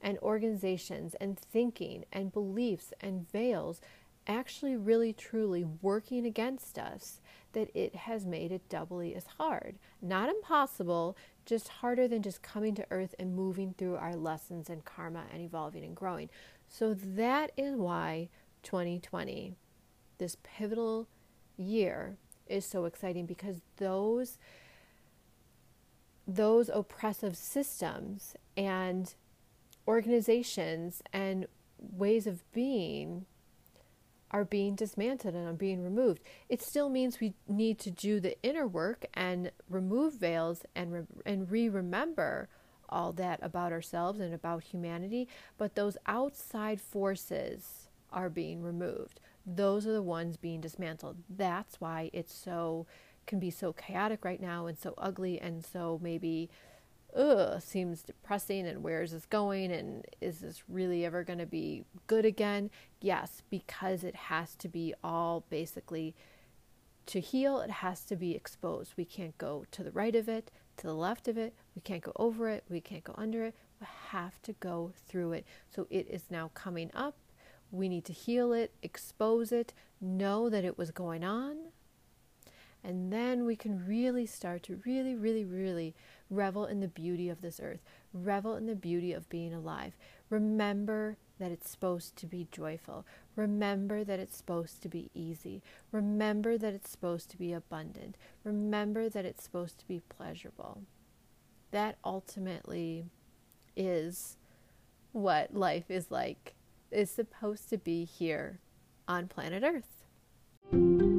and organizations and thinking and beliefs and veils actually really truly working against us that it has made it doubly as hard. Not impossible, just harder than just coming to earth and moving through our lessons and karma and evolving and growing. So that is why 2020, this pivotal year, is so exciting because those those oppressive systems and organizations and ways of being are being dismantled and are being removed. It still means we need to do the inner work and remove veils and re- and re-remember all that about ourselves and about humanity, but those outside forces are being removed. Those are the ones being dismantled. That's why it's so can be so chaotic right now and so ugly and so maybe ugh, seems depressing and where is this going and is this really ever going to be good again? Yes, because it has to be all basically to heal, it has to be exposed. We can't go to the right of it, to the left of it, we can't go over it, we can't go under it. We have to go through it. So it is now coming up. We need to heal it, expose it, know that it was going on. And then we can really start to really, really, really revel in the beauty of this earth, Revel in the beauty of being alive. Remember that it's supposed to be joyful. Remember that it's supposed to be easy. Remember that it's supposed to be abundant. Remember that it's supposed to be pleasurable. That ultimately is what life is like, is supposed to be here on planet Earth.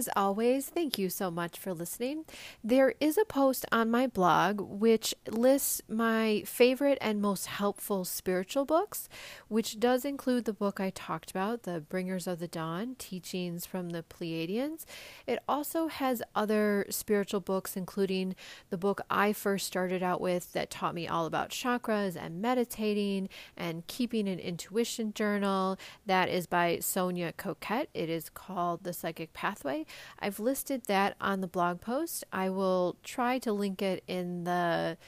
As always, thank you so much for listening. There is a post on my blog which lists my favorite and most helpful spiritual books, which does include the book I talked about, The Bringers of the Dawn Teachings from the Pleiadians. It also has other spiritual books, including the book I first started out with that taught me all about chakras and meditating and keeping an intuition journal. That is by Sonia Choquette. It is called The Psychic Pathway. I've listed that on the blog post. I will try to link it in the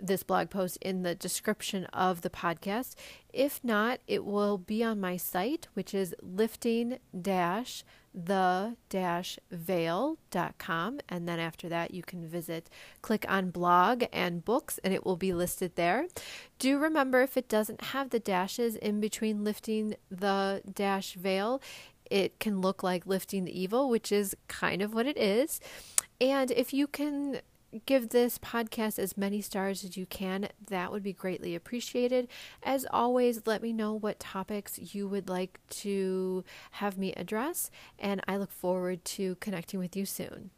this blog post in the description of the podcast. If not, it will be on my site, which is lifting dash the dash veil.com. And then after that, you can visit, click on blog and books, and it will be listed there. Do remember if it doesn't have the dashes in between lifting the dash veil, it can look like lifting the evil, which is kind of what it is. And if you can give this podcast as many stars as you can, that would be greatly appreciated. As always, let me know what topics you would like to have me address, and I look forward to connecting with you soon.